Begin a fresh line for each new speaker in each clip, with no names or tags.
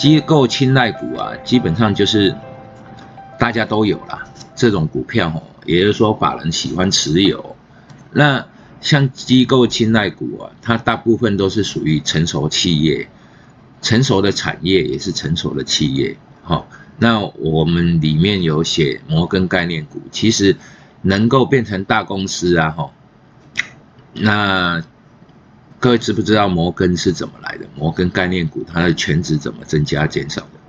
机构青睐股啊，基本上就是大家都有啦，这种股票哦，也就是说法人喜欢持有。那像机构青睐股啊，它大部分都是属于成熟企业，成熟的产业也是成熟的企业。好，那我们里面有写摩根概念股，其实能够变成大公司啊，哈，那。各位知不知道摩根是怎么来的？摩根概念股它的全值怎么增加减少的？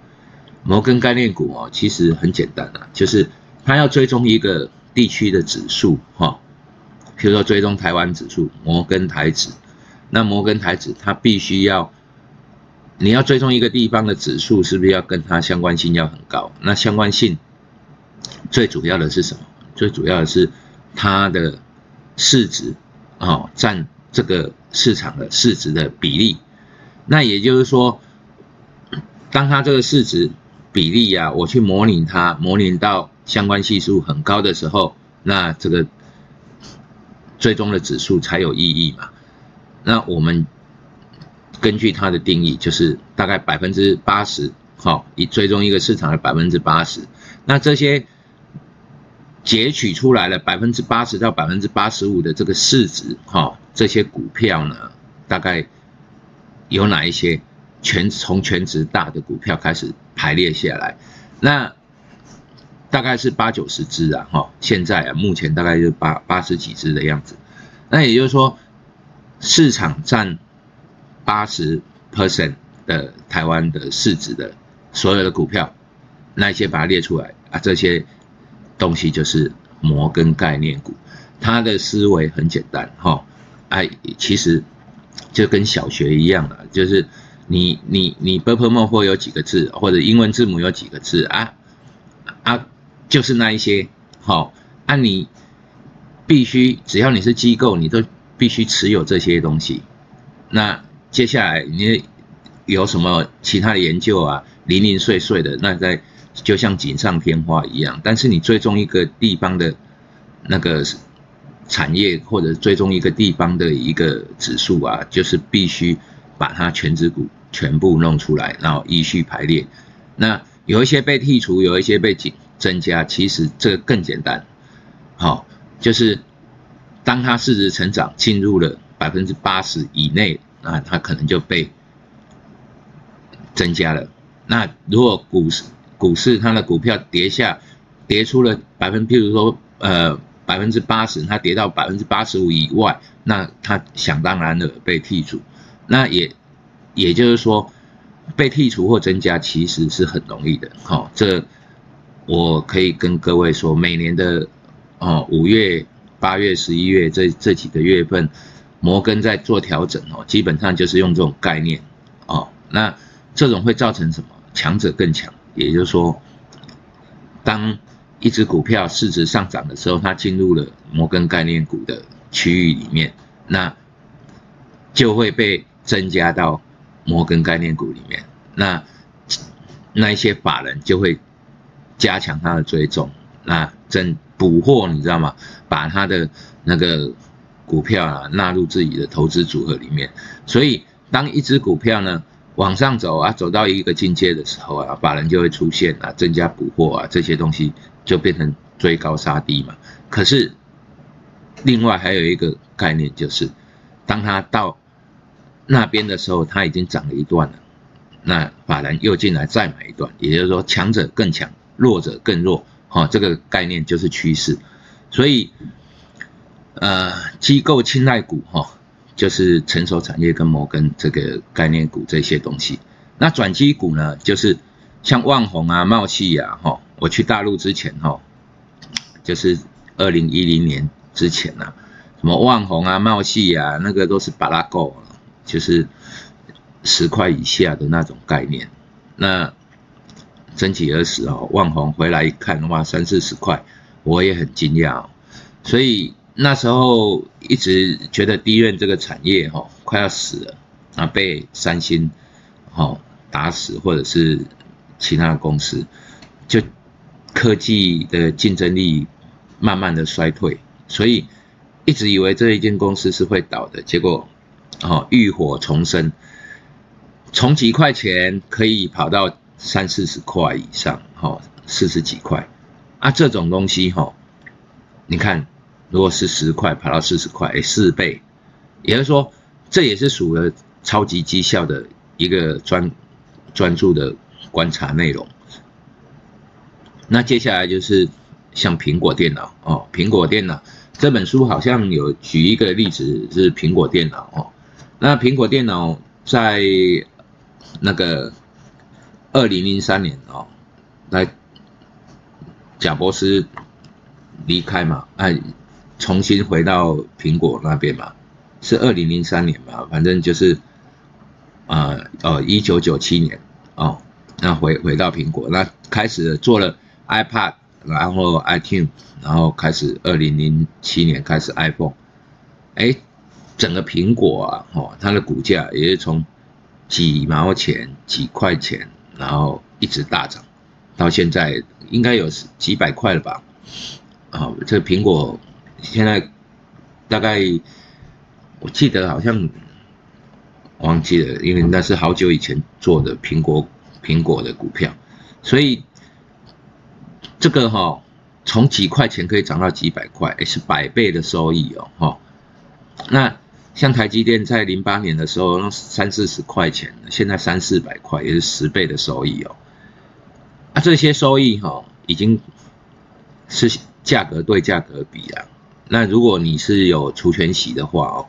摩根概念股哦，其实很简单啊，就是它要追踪一个地区的指数哈，比如说追踪台湾指数，摩根台指，那摩根台指它必须要，你要追踪一个地方的指数，是不是要跟它相关性要很高？那相关性最主要的是什么？最主要的是它的市值啊占。这个市场的市值的比例，那也就是说，当它这个市值比例呀，我去模拟它，模拟到相关系数很高的时候，那这个最终的指数才有意义嘛？那我们根据它的定义，就是大概百分之八十，好，以追踪一个市场的百分之八十，那这些。截取出来了百分之八十到百分之八十五的这个市值，哈，这些股票呢，大概有哪一些？全从全值大的股票开始排列下来，那大概是八九十只啊，哈，现在啊，目前大概就八八十几只的样子。那也就是说，市场占八十 percent 的台湾的市值的所有的股票，那些把它列出来啊，这些。东西就是摩根概念股，他的思维很简单哈，哎，其实就跟小学一样了，就是你你你 b p m 或有几个字，或者英文字母有几个字啊啊，就是那一些好，啊你必须只要你是机构，你都必须持有这些东西。那接下来你有什么其他的研究啊，零零碎碎的，那在。就像锦上添花一样，但是你追踪一个地方的那个产业，或者追踪一个地方的一个指数啊，就是必须把它全指股全部弄出来，然后依序排列。那有一些被剔除，有一些被增增加，其实这个更简单。好，就是当它市值成长进入了百分之八十以内，那它可能就被增加了。那如果股市股市它的股票跌下，跌出了百分，譬如说，呃，百分之八十，它跌到百分之八十五以外，那它想当然的被剔除。那也也就是说，被剔除或增加其实是很容易的。好，这我可以跟各位说，每年的哦五月、八月、十一月这这几个月份，摩根在做调整哦，基本上就是用这种概念哦。那这种会造成什么？强者更强。也就是说，当一只股票市值上涨的时候，它进入了摩根概念股的区域里面，那就会被增加到摩根概念股里面。那那一些法人就会加强它的追踪，那增捕获，你知道吗？把它的那个股票啊纳入自己的投资组合里面。所以，当一只股票呢？往上走啊，走到一个境界的时候啊，法人就会出现啊，增加补货啊，这些东西就变成追高杀低嘛。可是，另外还有一个概念就是，当它到那边的时候，它已经涨了一段了，那法人又进来再买一段，也就是说，强者更强，弱者更弱，哈，这个概念就是趋势。所以，呃，机构青睐股，哈。就是成熟产业跟摩根这个概念股这些东西，那转机股呢，就是像万宏啊、茂系啊，哈，我去大陆之前哈，就是二零一零年之前呐，什么万宏啊、茂系啊，那个都是巴拉够，就是十块以下的那种概念。那曾几何时哦，万宏回来一看，哇，三四十块，我也很惊讶，所以。那时候一直觉得低任这个产业哈快要死了啊，被三星哈打死，或者是其他的公司，就科技的竞争力慢慢的衰退，所以一直以为这一间公司是会倒的，结果哦浴火重生，从几块钱可以跑到三四十块以上，哈，四十几块，啊，这种东西哈，你看，如果是十块跑到四十块，哎，四倍，也就是说，这也是属于超级绩效的一个专专注的观察内容。那接下来就是像苹果电脑哦，苹果电脑这本书好像有举一个例子是苹果电脑哦，那苹果电脑在那个二零零三年哦，来贾博士离开嘛，哎，重新回到苹果那边嘛，是二零零三年嘛，反正就是啊哦一九九七年哦，那回回到苹果，那开始做了。iPad，然后 iTunes，然后开始二零零七年开始 iPhone，哎，整个苹果啊，哦，它的股价也是从几毛钱、几块钱，然后一直大涨，到现在应该有几百块了吧？啊，这苹果现在大概我记得好像忘记了，因为那是好久以前做的苹果苹果的股票，所以。这个哈，从几块钱可以涨到几百块，是百倍的收益哦，哈。那像台积电在零八年的时候，三四十块钱，现在三四百块，也是十倍的收益哦。啊，这些收益哈，已经是价格对价格比啊。那如果你是有除权息的话哦，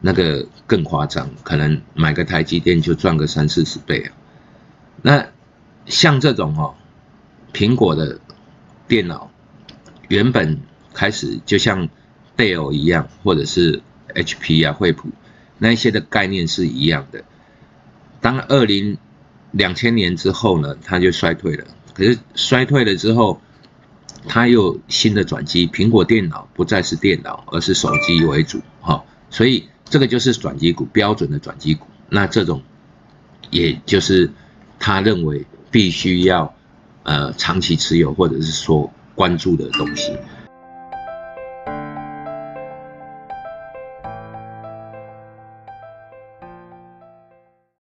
那个更夸张，可能买个台积电就赚个三四十倍啊。那像这种哦，苹果的。电脑原本开始就像戴尔一样，或者是 HP 啊、惠普那些的概念是一样的。当二零两千年之后呢，它就衰退了。可是衰退了之后，它又新的转机。苹果电脑不再是电脑，而是手机为主，哈。所以这个就是转机股，标准的转机股。那这种，也就是他认为必须要。呃，长期持有或者是说关注的东西。